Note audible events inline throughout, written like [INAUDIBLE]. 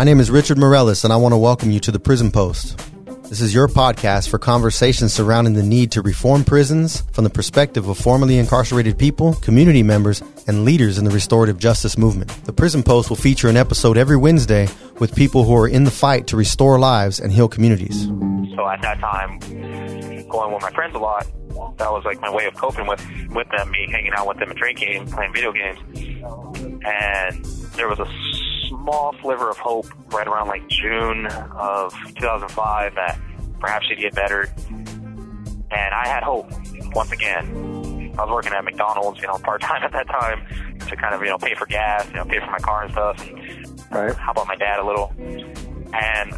My name is Richard Morellis, and I want to welcome you to the Prison Post. This is your podcast for conversations surrounding the need to reform prisons from the perspective of formerly incarcerated people, community members, and leaders in the restorative justice movement. The Prison Post will feature an episode every Wednesday with people who are in the fight to restore lives and heal communities. So at that time, going with my friends a lot, that was like my way of coping with with them, me hanging out with them and drinking, playing video games. And there was a small sliver of hope right around like June of 2005 that perhaps she'd get better. And I had hope once again. I was working at McDonald's, you know, part time [LAUGHS] at that time to kind of, you know, pay for gas, you know, pay for my car and stuff. Right. Help out my dad a little. And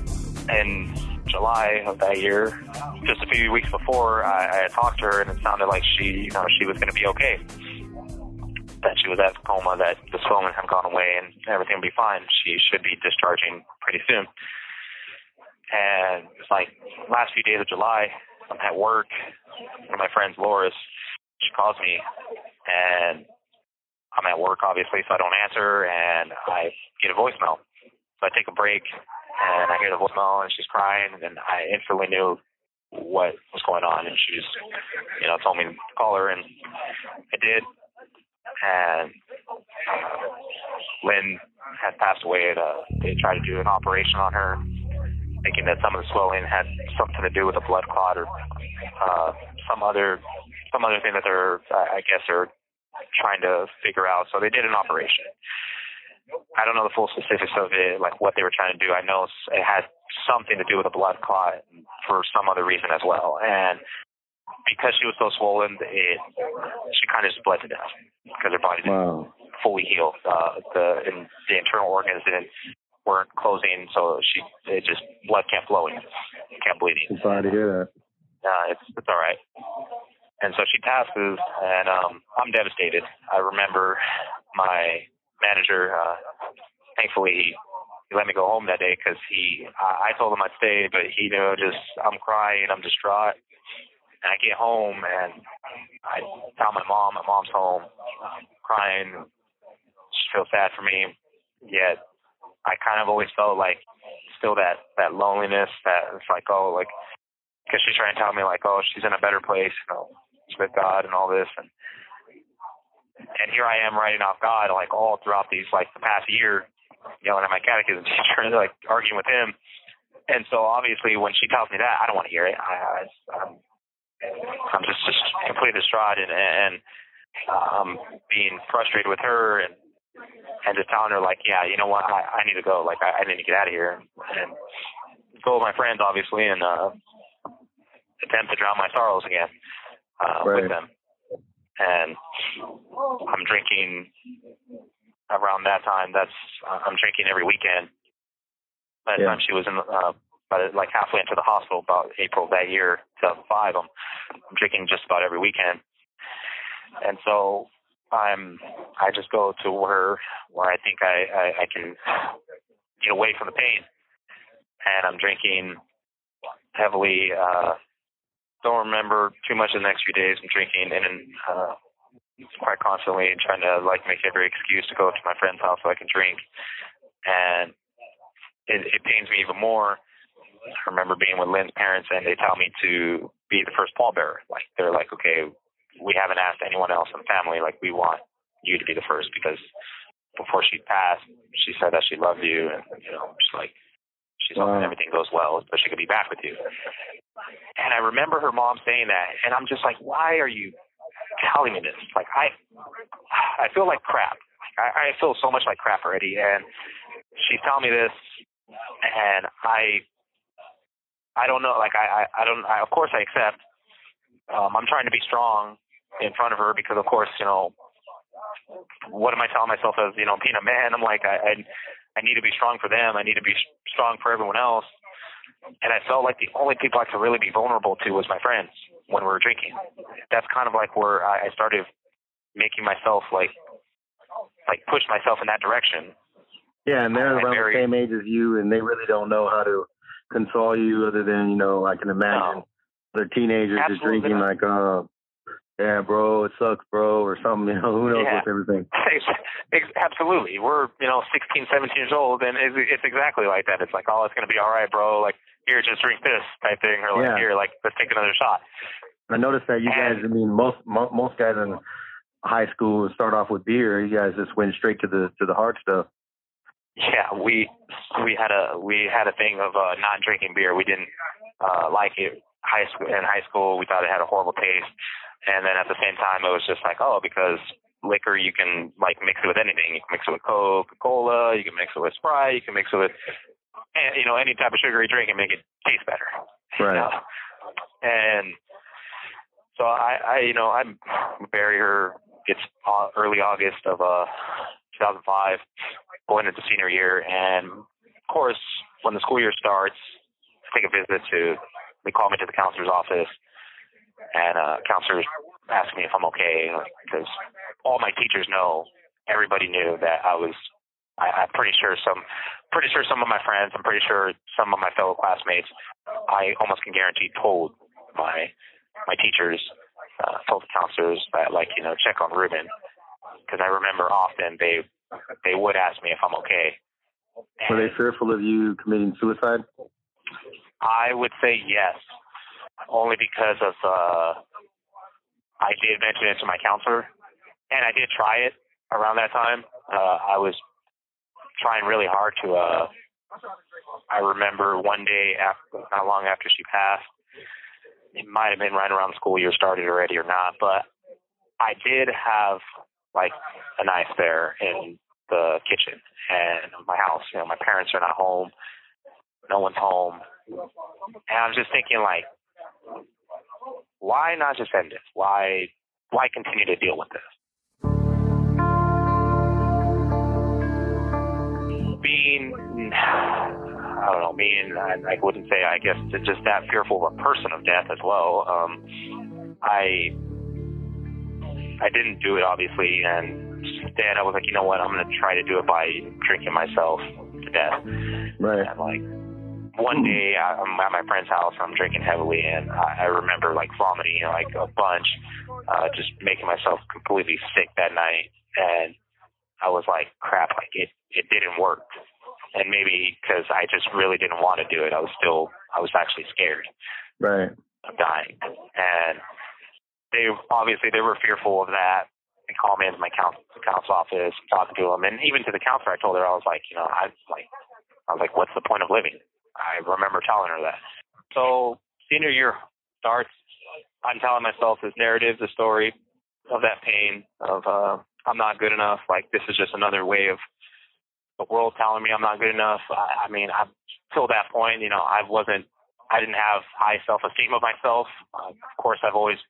in July of that year, just a few weeks before, I, I had talked to her and it sounded like she, you know, she was going to be okay that she was at coma, that the swelling had gone away and everything would be fine. She should be discharging pretty soon. And it's like last few days of July, I'm at work. One of my friends, Loris, she calls me and I'm at work obviously, so I don't answer and I get a voicemail. So I take a break and I hear the voicemail and she's crying and I instantly knew what was going on and she just, you know, told me to call her and I did and uh, Lynn had passed away. At, uh, they tried to do an operation on her, thinking that some of the swelling had something to do with a blood clot or uh, some other some other thing that they're, I guess, are trying to figure out. So they did an operation. I don't know the full specifics of it, like what they were trying to do. I know it had something to do with a blood clot for some other reason as well. And because she was so swollen, it she kind of just bled to death because her body didn't fully heal. Uh, the in, the internal organs didn't weren't closing, so she it just blood kept flowing, kept bleeding. I'm sorry to hear that. Uh, it's it's all right. And so she passes, and um, I'm devastated. I remember my manager. Uh, thankfully, he, he let me go home that day because he. I, I told him I'd stay, but he you knew just I'm crying, I'm distraught. And I get home and I tell my mom, my mom's home, crying. She feels sad for me. Yet I kind of always felt like still that that loneliness. That it's like oh like because she's trying to tell me like oh she's in a better place, you know, with God and all this and and here I am writing off God like all throughout these like the past year, yelling at my catechism [LAUGHS] teacher, like arguing with him. And so obviously when she tells me that, I don't want to hear it. I, I I'm I'm just just completely distraught and and um being frustrated with her and and just telling her like, yeah, you know what, I, I need to go. Like I, I need to get out of here and, go with my friends obviously and uh attempt to drown my sorrows again uh Right. with them. And I'm drinking around that time. That's I'm drinking every weekend. By the Yeah. time she was in, uh, but like halfway into the hospital, about April that year, 2005, I'm, I'm drinking just about every weekend. And so I'm, I just go to where, where I think I, I, I can get away from the pain. And I'm drinking heavily, uh, don't remember too much of the next few days. I'm drinking and, uh, quite constantly and trying to like make every excuse to go to my friend's house so I can drink. And it, it pains me even more. I remember being with Lynn's parents and they tell me to be the first pallbearer. Like they're like, okay, we haven't asked anyone else in the family. Like we want you to be the first because before she passed, she said that she loved you and you know, she's like she's hoping everything goes well so she could be back with you. And I remember her mom saying that, and I'm just like, why are you telling me this? Like I, I feel like crap. I, I feel so much like crap already, and she's telling me this, and I, I don't know. Like I, I, I don't. I, of course, I accept. Um, I'm trying to be strong in front of her because, of course, you know, what am I telling myself as you know being a man? I'm like I, I, I need to be strong for them. I need to be strong for everyone else. And I felt like the only people I could really be vulnerable to was my friends when we were drinking. That's kind of like where I I started making myself like like push myself in that direction. Yeah, and they're around the same age as you, and they really don't know how to console you, other than you know, I can imagine No. they're teenagers just drinking like uh, yeah, bro, it sucks, bro, or something. [LAUGHS] You know, who knows Yeah. with everything. [LAUGHS] Absolutely. We're, you know, 16, 17 years old, and it's, it's exactly like that. It's like, oh, it's going to be all right, bro. Like, here, just drink this type thing, or like, Yeah. here, like, let's take another shot. I noticed that you guys. I mean, most mo- most guys in high school start off with beer. You guys just went straight to the to the hard stuff. Yeah, we we had a we had a thing of uh, not drinking beer. We didn't uh, like it. High school in high school, we thought it had a horrible taste, and then at the same time, it was just like, oh, because liquor you can like mix it with anything. You can mix it with Coca Cola. You can mix it with Sprite. You can mix it with eh, you know any type of sugary drink and make it taste better. Right. You [LAUGHS] know? And so I, I, you know, I'm bury her. It's uh, early August of uh 2005, going into senior year, and course, when the school year starts, take a visit to. They call me to the counselor's office, and uh, counselors ask me if I'm okay because all my teachers know, everybody knew that I was. I, I'm pretty sure some, pretty sure some of my friends. I'm pretty sure some of my fellow classmates. I almost can guarantee told my my teachers, uh, told the counselors that like you know check on Ruben because I remember often they they would ask me if I'm okay. Were they fearful of you committing suicide? I would say yes, only because of uh, I did mention it to my counselor, and I did try it around that time. Uh, I was trying really hard to. Uh, I remember one day after, not long after she passed, it might have been right around the school year started already or not, but I did have like a knife there in the kitchen and my house. You know, my parents are not home. No one's home. And I'm just thinking like, why not just end this? Why why continue to deal with this? Being I don't know, being I, I wouldn't say I guess just that fearful of a person of death as well. Um I I didn't do it obviously and instead I was like, you know what, I'm gonna try to do it by drinking myself to death. Right. And like one day I- I'm at my friend's house, I'm drinking heavily, and I, I remember like vomiting like a bunch, uh, just making myself completely sick that night. And I was like, crap, like it, it didn't work. And maybe because I just really didn't want to do it, I was still, I was actually scared Right. of dying. And they obviously they were fearful of that. They called me into my counsel, counsel office, talking to them, and even to the counselor, I told her I was like, you know, I like, I was like, what's the point of living? I remember telling her that. So senior year starts. I'm telling myself this narrative, the story of that pain of uh, I'm not good enough. Like this is just another way of the world telling me I'm not good enough. I, I mean, I, till that point, you know, I wasn't. I didn't have high self-esteem of myself. Uh, of course, I've always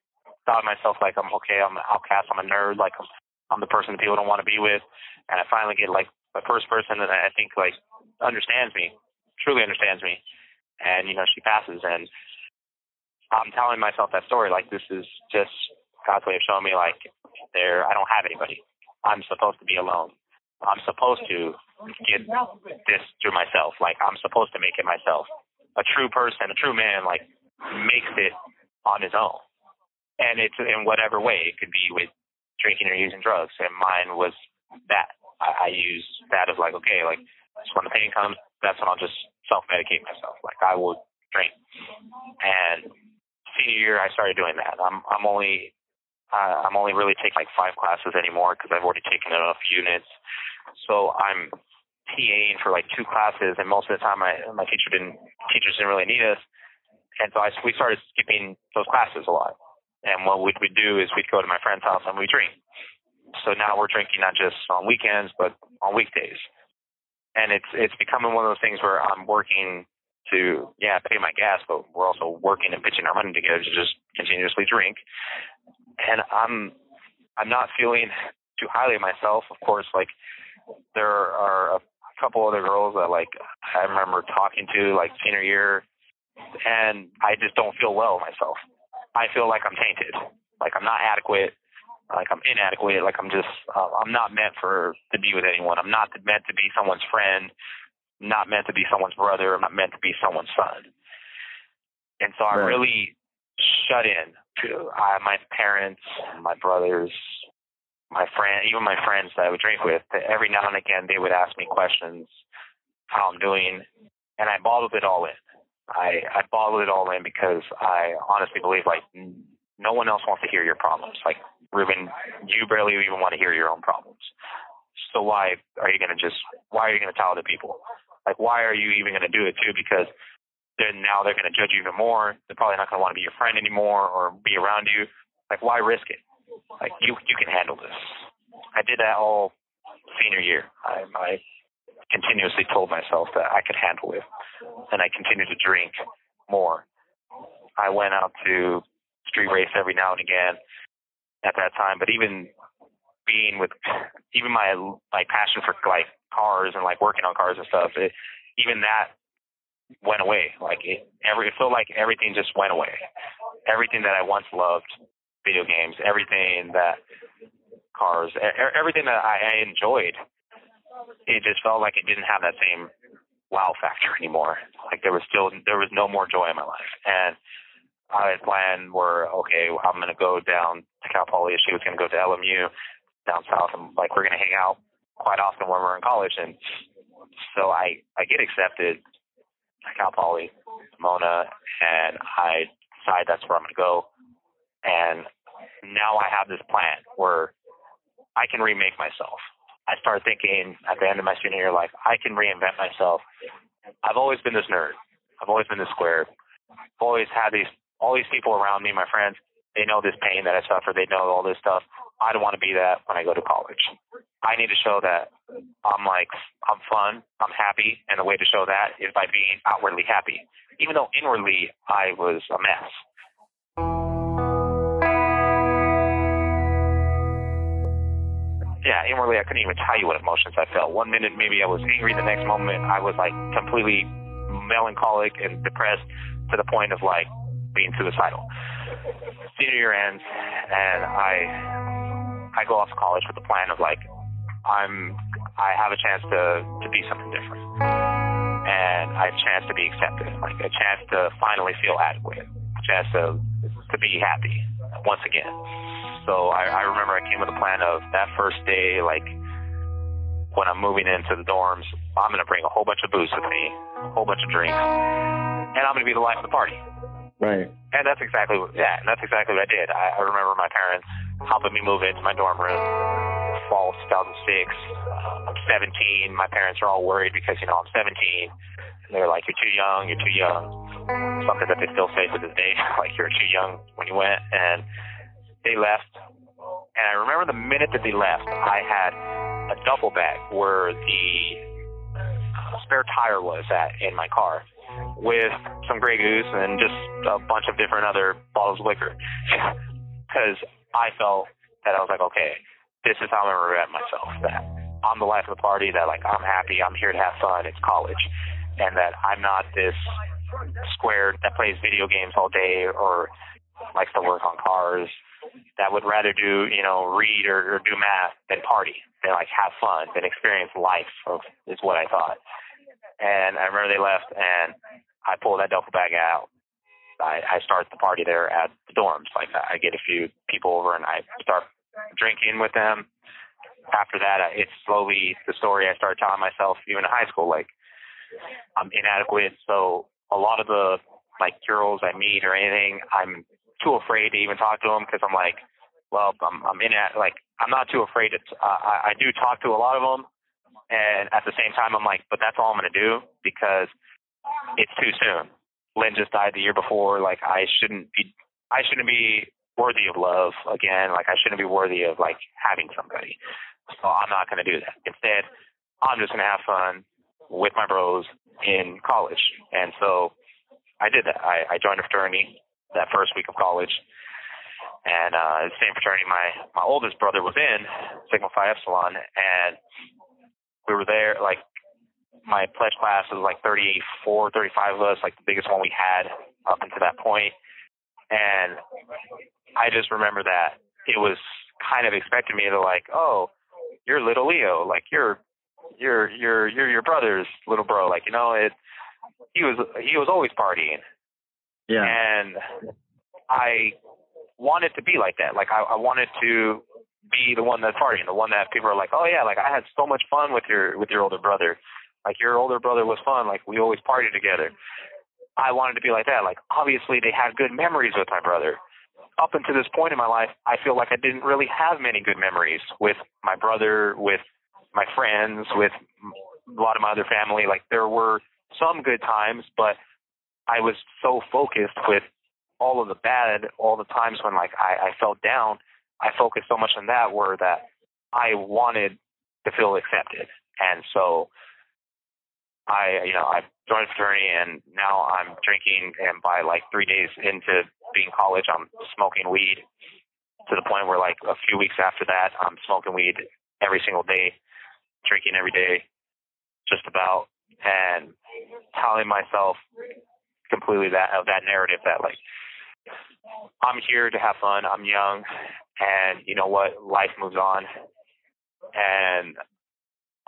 thought of myself like I'm okay. I'm an outcast. I'm a nerd. Like I'm, I'm the person that people don't want to be with. And I finally get like the first person that I think like understands me, truly understands me. And you know, she passes, and I'm telling myself that story like this is just God's way of showing me like there I don't have anybody. I'm supposed to be alone. I'm supposed to get this through myself. Like I'm supposed to make it myself. A true person, a true man, like makes it on his own, and it's in whatever way. It could be with drinking or using drugs, and mine was that. I, I use that as like okay, like so when the pain comes, that's when I'll just self-medicate myself. Like I will drink, and senior year I started doing that. I'm I'm only uh, I'm only really taking like five classes anymore because I've already taken enough units. So I'm TAing for like two classes, and most of the time my my teacher didn't teachers didn't really need us, and so I we started skipping those classes a lot. And what we'd, we'd do is we'd go to my friend's house and we'd drink. So now we're drinking not just on weekends but on weekdays, and it's it's becoming one of those things where I'm working to yeah pay my gas, but we're also working and pitching our money together to just continuously drink. And I'm I'm not feeling too highly of myself. Of course, like there are a couple other girls that like I remember talking to like senior year, and I just don't feel well myself. I feel like I'm tainted, like I'm not adequate, like I'm inadequate, like I'm just uh, I'm not meant for to be with anyone. I'm not meant to be someone's friend. Not meant to be someone's brother. I'm not meant to be someone's son. And so I Right. really shut in. To I, my parents, my brothers, my friend, even my friends that I would drink with, every now and again they would ask me questions, how I'm doing, and I bottled it all in. I I bottled it all in because I honestly believe like no one else wants to hear your problems. Like Ruben, you barely even want to hear your own problems. So why are you going to just why are you going to tell other people? Like why are you even going to do it too? Because then now they're going to judge you even more. They're probably not going to want to be your friend anymore or be around you. Like why risk it? Like you you can handle this. I did that all senior year. I, I continuously told myself that I could handle it, and I continued to drink more. I went out to street race every now and again at that time, but even being with even my my passion for like cars and like working on cars and stuff, it, even that went away. Like it, every it felt like everything just went away. Everything that I once loved, video games, everything that cars, everything that I, I enjoyed it just felt like it didn't have that same wow factor [LAUGHS] anymore. Like there was still there was no more joy in my life, and I had planned where okay, I'm gonna go down to Cal Poly. She was gonna go to LMU down south, and like we're gonna hang out quite often when we're in college. And so I I get accepted at Cal Poly Pomona, and I decide that's where I'm gonna go. And now I have this plan where I can remake myself. I started thinking at the end of my senior year, like I can reinvent myself. I've always been this nerd. I've always been this square. I've always had these all these people around me, my friends. They know this pain that I suffer. They know all this stuff. I don't want to be that when I go to college. I need to show that I'm like I'm fun, I'm happy, and the way to show that is by being outwardly happy, even though inwardly I was a mess. Yeah, inwardly I couldn't even tell you what emotions I felt. One minute maybe I was angry, the next moment I was like completely melancholic and depressed to the point of like being suicidal. Senior year ends and I I go off to college with the plan of like I'm I have a chance to to be something different. And I have a chance to be accepted, like a chance to finally feel adequate, a chance to to be happy once again. So I, I remember I came with a plan of that first day, like when I'm moving into the dorms, I'm going to bring a whole bunch of booze with me, a whole bunch of drinks, and I'm going to be the life of the party. Right. And that's exactly what, yeah, and that's exactly what I did. I, I remember my parents helping me move into my dorm room, fall of 2006. Uh, I'm 17. My parents are all worried because, you know, I'm 17. And they're like, you're too young, you're too young. Something that they still say to this day, [LAUGHS] like, you're too young when you went. And they left, and I remember the minute that they left, I had a duffel bag where the spare tire was at in my car with some Grey Goose and just a bunch of different other bottles of liquor. [LAUGHS] Because I felt that I was like, okay, this is how I'm going to revenge myself. That I'm the life of the party, that like I'm happy, I'm here to have fun, it's college. And that I'm not this square that plays video games all day or likes to work on cars that would rather do, you know, read or, or do math than party, than like have fun, than experience life, is what I thought. And I remember they left, and I pulled that duffel bag out. I, I start the party there at the dorms. Like I get a few people over, and I start drinking with them. After that, it's slowly the story I started telling myself, even in high school, like I'm inadequate. So a lot of the like girls I meet or anything, I'm too afraid to even talk to them because I'm like, well, I'm I'm in it. Like I'm not too afraid to. I, I do talk to a lot of them, and at the same time, I'm like, but that's all I'm gonna do because it's too soon. Lynn just died the year before. Like I shouldn't be. I shouldn't be worthy of love again. Like I shouldn't be worthy of like having somebody. So I'm not gonna do that. Instead, I'm just gonna have fun with my bros in college. And so I did that. I, I joined a fraternity that first week of college. And uh, the same fraternity my my oldest brother was in, Sigma Phi Epsilon, and we were there. Like my pledge class was like 34, 35 of us, like the biggest one we had up until that point. And I just remember that it was kind of expecting me to like, oh, you're little Leo, like you're you're you're you're your brother's little bro, like you know it. He was he was always partying, yeah. And I wanted to be like that. Like I, I wanted to be the one that's partying, the one that people are like, oh yeah, like I had so much fun with your with your older brother. Like your older brother was fun. Like we always partied together. I wanted to be like that. Like obviously they had good memories with my brother. Up until this point in my life, I feel like I didn't really have many good memories with my brother, with my friends, with a lot of my other family. Like there were some good times, but I was so focused with all of the bad, all the times when like I, I felt down. I focused so much on that were that I wanted to feel accepted, and so I, you know, I joined a fraternity and now I'm drinking and by like three days into being college, I'm smoking weed to the point where like a few weeks after that, I'm smoking weed every single day, drinking every day, just about, and telling myself completely that of that narrative that like I'm here to have fun. I'm young, and you know what? Life moves on, and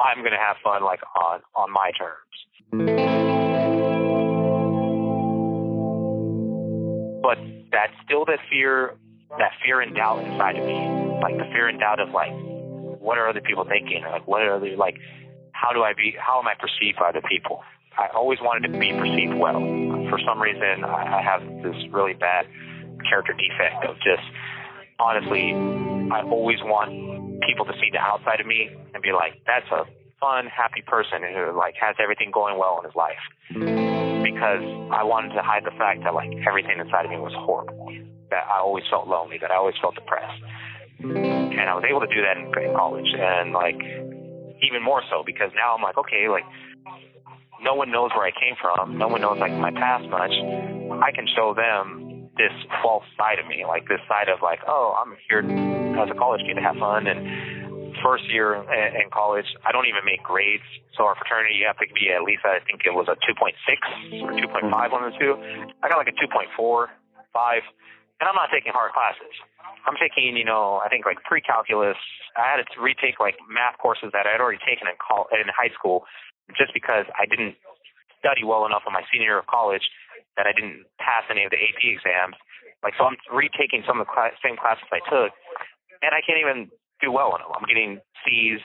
I'm gonna have fun like on on my terms. But that's still that fear, that fear and doubt inside of me, like the fear and doubt of like, what are other people thinking? Like, what are they like? How do I be? How am I perceived by other people? I always wanted to be perceived well. For some reason, I have this really bad character defect of just honestly, I always want people to see the outside of me and be like, that's a fun, happy person who like has everything going well in his life. Because I wanted to hide the fact that like everything inside of me was horrible. That I always felt lonely, that I always felt depressed. And I was able to do that in, in college and like even more so because now I'm like, okay, like no one knows where I came from, no one knows like my past much. I can show them this false side of me, like this side of like, oh, I'm here as a college kid to have fun and first year in college, I don't even make grades. So our fraternity, you have to be at least, I think it was a 2.6 or 2.5 on the two. I got like a 2.4, 5, and I'm not taking hard classes. I'm taking, you know, I think like pre-calculus. I had to retake like math courses that I had already taken in, col- in high school just because I didn't study well enough in my senior year of college that I didn't pass any of the AP exams. Like, so I'm retaking some of the cl- same classes I took, and I can't even do well in them. I'm getting C's,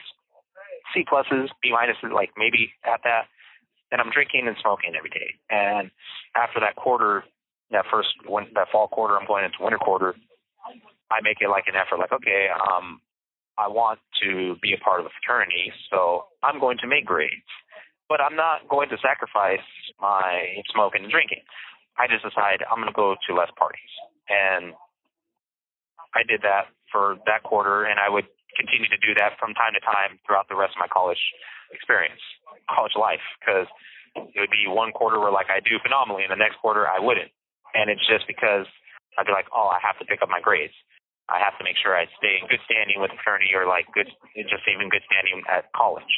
C pluses, B minuses, like maybe at that. And I'm drinking and smoking every day. And after that quarter, that first one, that fall quarter, I'm going into winter quarter. I make it like an effort, like okay, um, I want to be a part of a fraternity, so I'm going to make grades, but I'm not going to sacrifice my smoking and drinking. I just decide I'm going to go to less parties, and I did that for that quarter, and I would continue to do that from time to time throughout the rest of my college experience, college life, because it would be one quarter where like I do phenomenally, and the next quarter I wouldn't, and it's just because I'd be like, oh, I have to pick up my grades. I have to make sure I stay in good standing with the fraternity, or like good, just even good standing at college.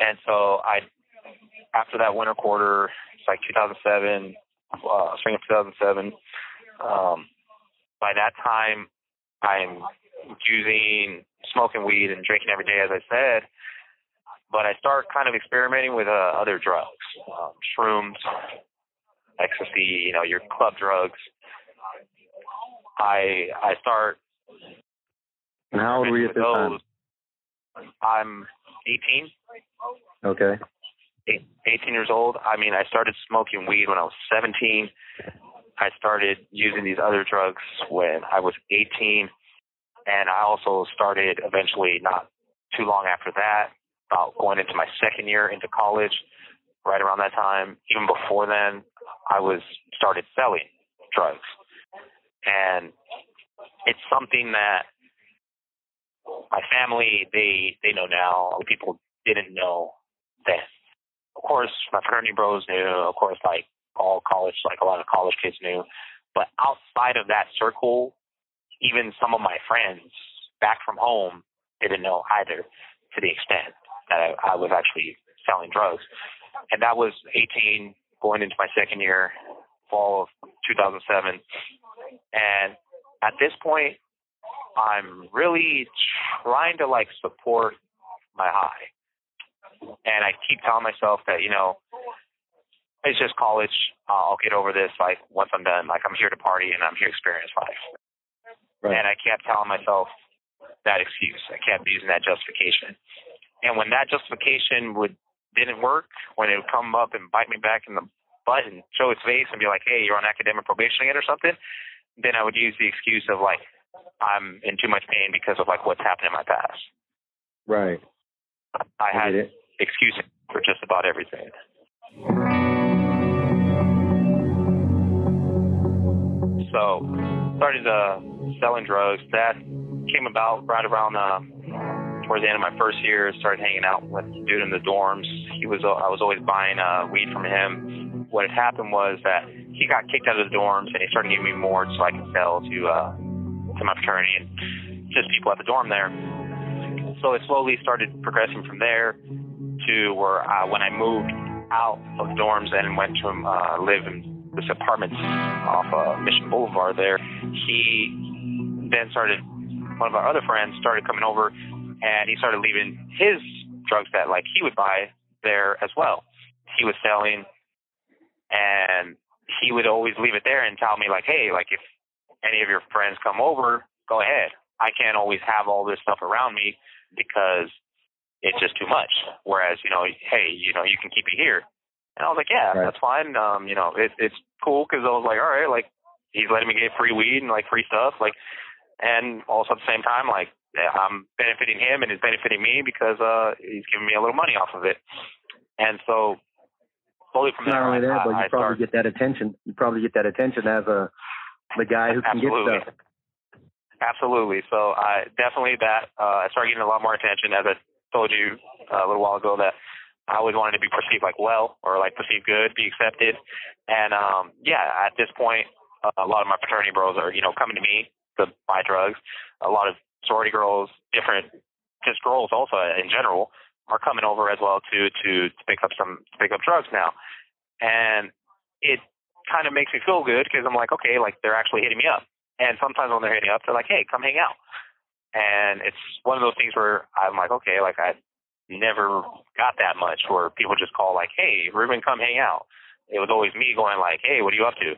And so I, after that winter quarter, it's like 2007, uh, spring of 2007. Um, by that time, I'm using smoking weed and drinking every day, as I said. But I start kind of experimenting with uh, other drugs, um, shrooms, ecstasy, you know, your club drugs. I I start. And how old were you at this time? I'm 18. Okay. 18 years old. I mean, I started smoking weed when I was 17. I started using these other drugs when I was 18 and I also started eventually not too long after that, about going into my second year into college, right around that time. Even before then, I was started selling drugs. And it's something that my family they they know now. People didn't know then. Of course, my fraternity bros knew. Of course, like all college, like a lot of college kids knew. But outside of that circle, even some of my friends back from home didn't know either to the extent that I, I was actually selling drugs. And that was 18 going into my second year, fall of 2007. And at this point, I'm really trying to like support my high. And I keep telling myself that, you know, it's just college. I'll get over this like once I'm done. Like I'm here to party and I'm here to experience life. Right. And I kept telling myself that excuse. I kept using that justification. And when that justification would didn't work, when it would come up and bite me back in the butt and show its face and be like, "Hey, you're on academic probation again" or something, then I would use the excuse of like, "I'm in too much pain because of like what's happened in my past." Right. I, I had excuses for just about everything. So, started uh, selling drugs. That came about right around uh, towards the end of my first year. Started hanging out with the dude in the dorms. He was uh, I was always buying uh, weed from him. What had happened was that he got kicked out of the dorms, and he started giving me more so I could sell to uh, to my fraternity and just people at the dorm there. So it slowly started progressing from there to where uh, when I moved out of dorms and went to uh, live in this apartment off uh, Mission Boulevard there, he then started, one of our other friends started coming over and he started leaving his drugs that like he would buy there as well. He was selling and he would always leave it there and tell me like, hey, like if any of your friends come over, go ahead. I can't always have all this stuff around me because it's just too much. Whereas, you know, hey, you know, you can keep it here. And I was like, yeah, right. that's fine. Um, you know, it, it's cool because I was like, all right, like he's letting me get free weed and like free stuff, like, and also at the same time, like I'm benefiting him and he's benefiting me because uh he's giving me a little money off of it. And so slowly from Not only that, I, but you I probably started, get that attention. You probably get that attention as a the guy who can Absolutely. get stuff. Absolutely. So I definitely that uh, I started getting a lot more attention as I told you uh, a little while ago that I always wanted to be perceived like well or like perceived good, be accepted. And um yeah, at this point uh, a lot of my fraternity bros are, you know, coming to me to buy drugs. A lot of sorority girls, different just girls also in general are coming over as well to to to pick up some to pick up drugs now. And it kind of makes me feel good because I'm like, okay, like they're actually hitting me up. And sometimes when they're hitting up, they're like, hey, come hang out. And it's one of those things where I'm like, okay, like I never got that much where people just call like, "Hey, Ruben, come hang out." It was always me going like, "Hey, what are you up to?"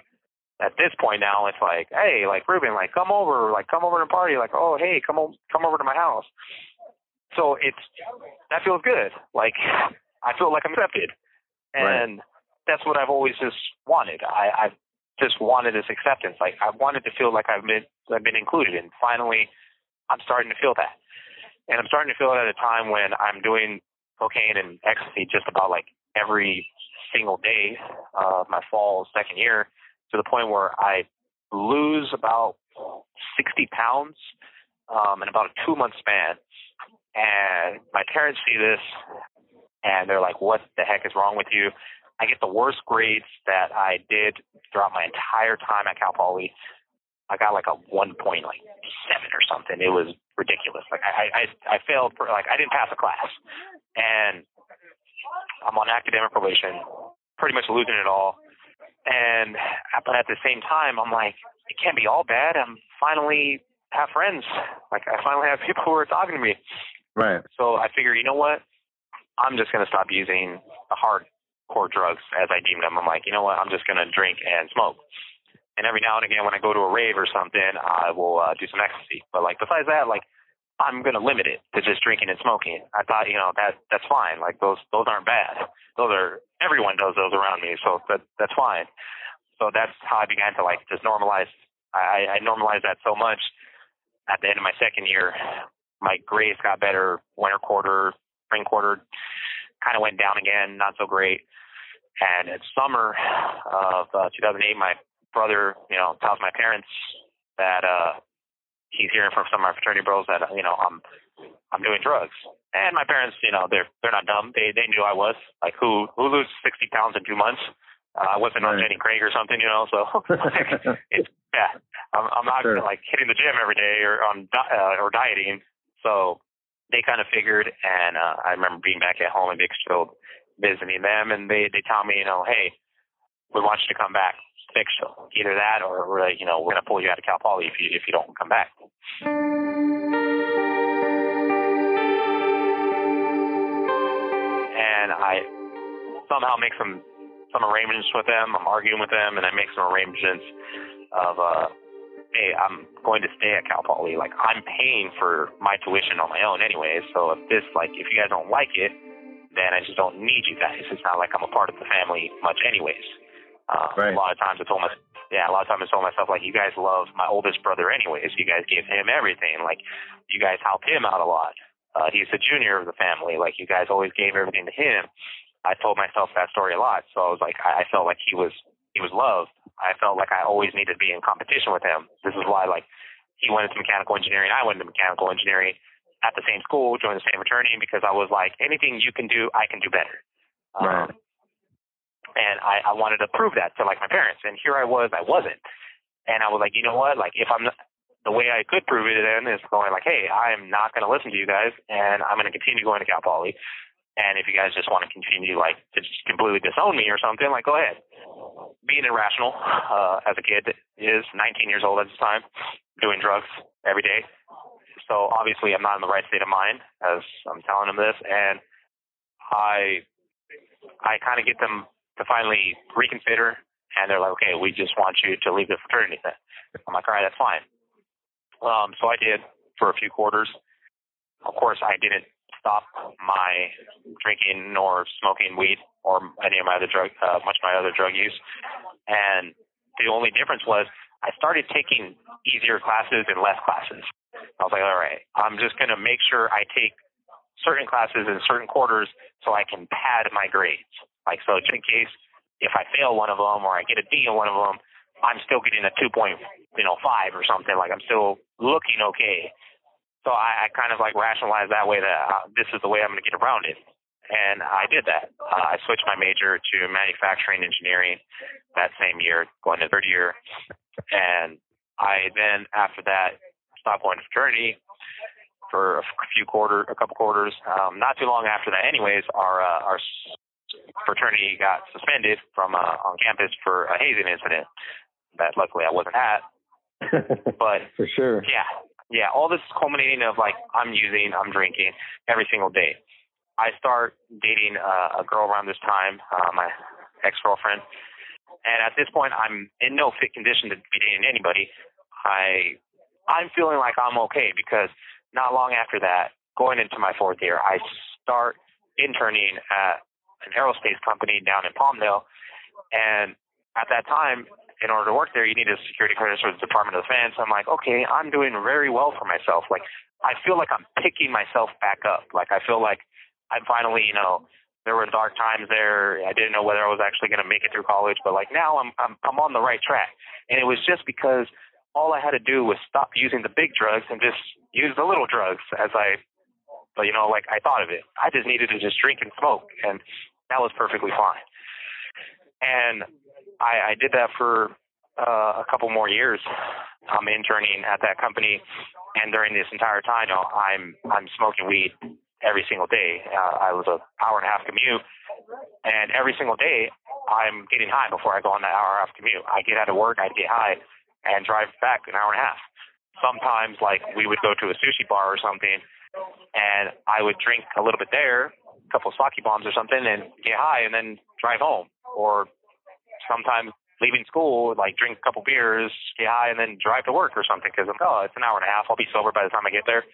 At this point now, it's like, "Hey, like Ruben, like come over, like come over to the party, like oh hey, come o- come over to my house." So it's that feels good. Like I feel like I'm accepted, and that's what I've always just wanted. I I've just wanted this acceptance. Like I wanted to feel like I've been I've been included, and finally, I'm starting to feel that and I'm starting to feel it at a time when I'm doing cocaine and ecstasy just about like every single day of my fall second year to the point where I lose about 60 pounds um, in about a two month span. And my parents see this and they're like, what the heck is wrong with you? I get the worst grades that I did throughout my entire time at Cal Poly. I got like a one point like seven or something. It was ridiculous. Like I I I failed for like I didn't pass a class, and I'm on academic probation, pretty much losing it all. And but at the same time, I'm like it can't be all bad. I'm finally have friends. Like I finally have people who are talking to me. Right. So I figure, you know what? I'm just gonna stop using the hardcore drugs as I deem them. I'm like, you know what? I'm just gonna drink and smoke and every now and again when I go to a rave or something, I will uh, do some ecstasy. But like besides that, like I'm gonna limit it to just drinking and smoking. I thought, you know, that that's fine. Like those those aren't bad. Those are everyone does those around me, so that that's fine. So that's how I began to like just normalize. I, I normalized that so much. At the end of my second year, my grades got better. Winter quarter, spring quarter, kind of went down again, not so great. And in summer of uh, 2008, my brother, you know, tells my parents that uh he's hearing from some of my fraternity bros that you know I'm I'm doing drugs. And my parents, you know, they're they're not dumb. They they knew I was. Like who who loses sixty pounds in two months? Uh, I wasn't on Jenny Craig or something, you know. So [LAUGHS] [LAUGHS] it's yeah, I'm I'm not Sure. like hitting the gym every day or on uh, or dieting. So they kind of figured, and uh, I remember being back at home in Bakersfield visiting them, and they they tell me, you know, hey, we want you to come back to Bakersfield. Either that, or we're you know we're gonna pull you out of Cal Poly if you if you don't come back. And I somehow make some some arrangements with them. I'm arguing with them, and I make some arrangements of, uh, hey, I'm going to stay at Cal Poly. Like I'm paying for my tuition on my own anyway. So if this, like, if you guys don't like it, then I just don't need you guys. It's not like I'm a part of the family much, anyways. Uh, right. A lot of times I told myself, yeah, a lot of times I told myself like, you guys love my oldest brother anyways. You guys give him everything. Like, you guys help him out a lot. Uh, he's the junior of the family. Like, you guys always gave everything to him. I told myself that story a lot. So I was like, I, I felt like he was he was loved. I felt like I always needed to be in competition with him. This is why like he went into mechanical engineering, I went into mechanical engineering at the same school, joined the same fraternity because I was like, anything you can do, I can do better. Right. Um, and I, I wanted to prove that to like my parents. And here I was, I wasn't. And I was like, you know what? Like if I'm not, the way I could prove it then is going like, hey, I am not going to listen to you guys, and I'm going to continue going to Cal Poly. And if you guys just want to continue like to just completely disown me or something, like go ahead. Being irrational uh, as a kid is 19 years old at this time, doing drugs every day. So obviously I'm not in the right state of mind as I'm telling them this, and I I kind of get them to finally reconsider, and they're like, okay, we just want you to leave the fraternity. Then I'm like, all right, that's fine. Um, so I did for a few quarters. Of course, I didn't stop my drinking nor smoking weed or any of my other drug, uh, much of my other drug use. And the only difference was I started taking easier classes and less classes. I was like, all right, I'm just going to make sure I take certain classes in certain quarters so I can pad my grades. Like, so just in case if I fail one of them or I get a D in one of them, I'm still getting a 2.5 you know, or something. Like I'm still looking okay. So I, I kind of like rationalized that way that uh, this is the way I'm going to get around it. And I did that. Uh, I switched my major to manufacturing engineering that same year, going to third year. And I then, after that, stopped going to fraternity for a few quarter, a couple quarters. Um, not too long after that, anyways, our uh, our fraternity got suspended from uh, on campus for a hazing incident that luckily I wasn't at. [LAUGHS] but for sure, yeah, yeah, all this culminating of like I'm using, I'm drinking every single day. I start dating uh, a girl around this time, uh, my ex-girlfriend, and at this point, I'm in no fit condition to be dating anybody. I I'm feeling like I'm okay because not long after that, going into my fourth year, I start interning at an aerospace company down in Palmdale, and at that time, in order to work there, you need a security clearance for the Department of Defense. I'm like, okay, I'm doing very well for myself. Like, I feel like I'm picking myself back up. Like, I feel like I'm finally, you know, there were dark times there. I didn't know whether I was actually going to make it through college, but like now I'm, I'm, I'm on the right track. And it was just because all I had to do was stop using the big drugs and just use the little drugs as I, you know, like I thought of it. I just needed to just drink and smoke, and that was perfectly fine. And I, I did that for uh, a couple more years. I'm interning at that company, and during this entire time, you know, I'm I'm smoking weed every single day. Uh, I was a hour and a half commute, and every single day I'm getting high before I go on that hour and a half commute. I get out of work, I get high, and drive back an hour and a half. Sometimes, like we would go to a sushi bar or something, and I would drink a little bit there, couple of sake bombs or something, and get high, and then drive home. Or sometimes leaving school, like drink a couple beers, get high, and then drive to work or something because I'm oh, it's an hour and a half. I'll be sober by the time I get there.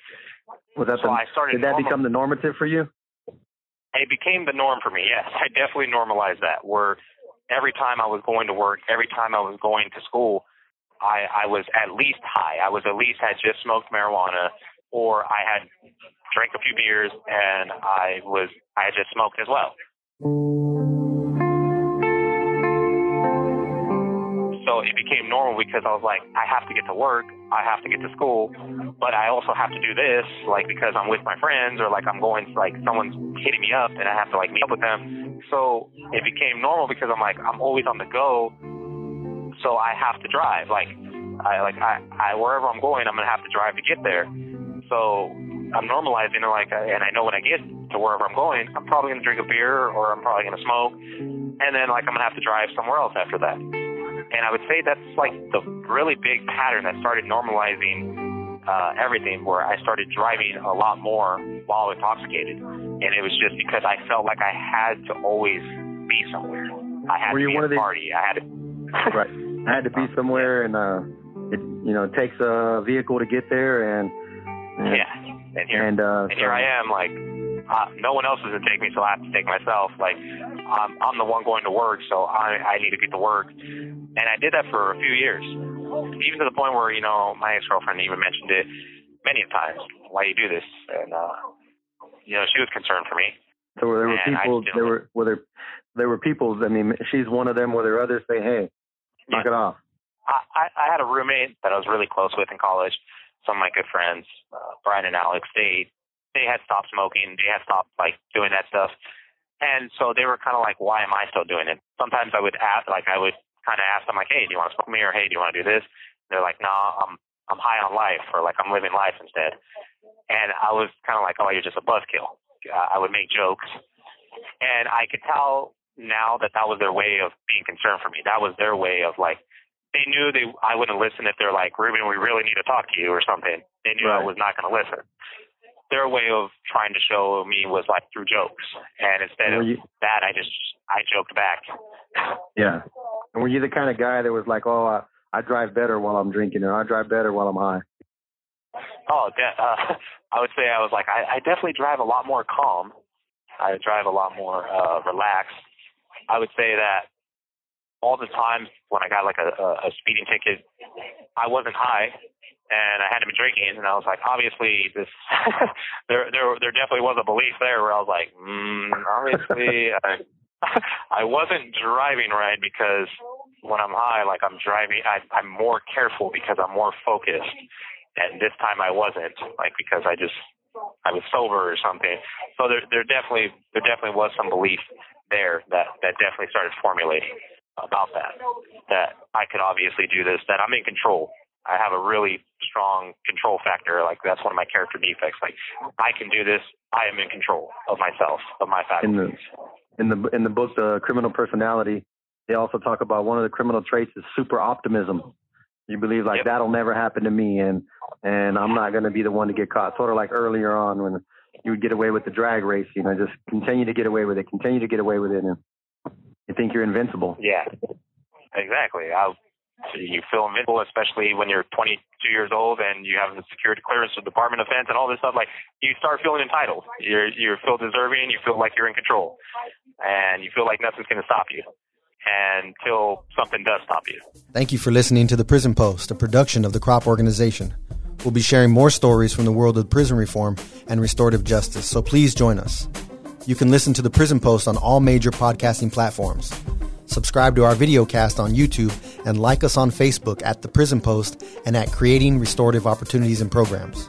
Was that so the, I started. Did that become the normative for you? It became the norm for me. Yes, I definitely normalized that. Where every time I was going to work, every time I was going to school, I I was at least high. I was at least had just smoked marijuana, or I had drank a few beers, and I was I had just smoked as well. So it became normal because I was like, I have to get to work, I have to get to school, but I also have to do this, like because I'm with my friends or like I'm going, like someone's hitting me up and I have to like meet up with them. So it became normal because I'm like, I'm always on the go, so I have to drive. Like, I like I, I wherever I'm going, I'm gonna have to drive to get there. So I'm normalizing it, like, and I know when I get to wherever I'm going, I'm probably gonna drink a beer or I'm probably gonna smoke, and then like I'm gonna have to drive somewhere else after that. And I would say that's like the really big pattern that started normalizing uh, everything, where I started driving a lot more while intoxicated. And it was just because I felt like I had to always be somewhere. I had Were to be at the- party. I had to. right. I had to be [LAUGHS] somewhere, and uh, it you know it takes a vehicle to get there, and Yeah. And here, and uh, and here I am, like, uh, no one else is gonna take me, so I have to take myself. Like, I'm, I'm the one going to work, so I, I need to get to work. And I did that for a few years, even to the point where, you know, my ex-girlfriend even mentioned it many times. Why you do this? And, uh, you know, she was concerned for me. So there were And people. There were were there there were people. I mean, she's one of them. Were there others say, "Hey, knock it off"? I, I, I had a roommate that I was really close with in college. Some of my good friends, uh, Brian and Alex, they they had stopped smoking. They had stopped like doing that stuff, and so they were kind of like, "Why am I still doing it?" Sometimes I would ask, like, I would kind of ask them, like, "Hey, do you want to smoke me?" or "Hey, do you want to do this?" they're like, "Nah, I'm I'm high on life," or like, "I'm living life instead." And I was kind of like, "Oh, you're just a buzzkill." Uh, I would make jokes, and I could tell now that that was their way of being concerned for me. That was their way of like they knew they I wouldn't listen if they're like, Ruben, we really need to talk to you or something. They knew I was not going to listen. Their way of trying to show me was like through jokes, and instead Were of you, that, I just I joked back. yeah. And were you the kind of guy that was like, "Oh, I, I drive better while I'm drinking, or I drive better while I'm high"? Oh, de- uh, [LAUGHS] I would say I was like I, I definitely drive a lot more calm. I drive a lot more uh, relaxed. I would say that all the times when I got like a, a, speeding ticket, I wasn't high and I hadn't been drinking, and I was like, obviously this [LAUGHS] there there there definitely was a belief there where I was like, mm, obviously [LAUGHS] I [LAUGHS] I wasn't driving right because when I'm high, like I'm driving, I, I'm more careful because I'm more focused, and this time I wasn't, like because I just I was sober or something. So there there definitely there definitely was some belief there that that definitely started formulating about that that I could obviously do this that I'm in control. I have a really strong control factor. Like that's one of my character defects. Like I can do this. I am in control of myself, of my In the faculties. in the in the book, the Criminal Personality, they also talk about one of the criminal traits is super optimism. You believe like Yep. that'll never happen to me, and and I'm not going to be the one to get caught. Sort of like earlier on when you would get away with the drag race. You know, just continue to get away with it, continue to get away with it, and you think you're invincible. Yeah, exactly. I, you feel invincible, especially when you're 22 years old and you have the security clearance with the Department of Defense and all this stuff. Like you start feeling entitled. You're you feel deserving. You feel like you're in control, and you feel like nothing's going to stop you until something does stop you. Thank you for listening to The Prison Post, a production of the Crop Organization. We'll be sharing more stories from the world of prison reform and restorative justice, so please join us. You can listen to The Prison Post on all major podcasting platforms. Subscribe to our video cast on YouTube and like us on Facebook at The Prison Post and at Creating Restorative Opportunities and Programs.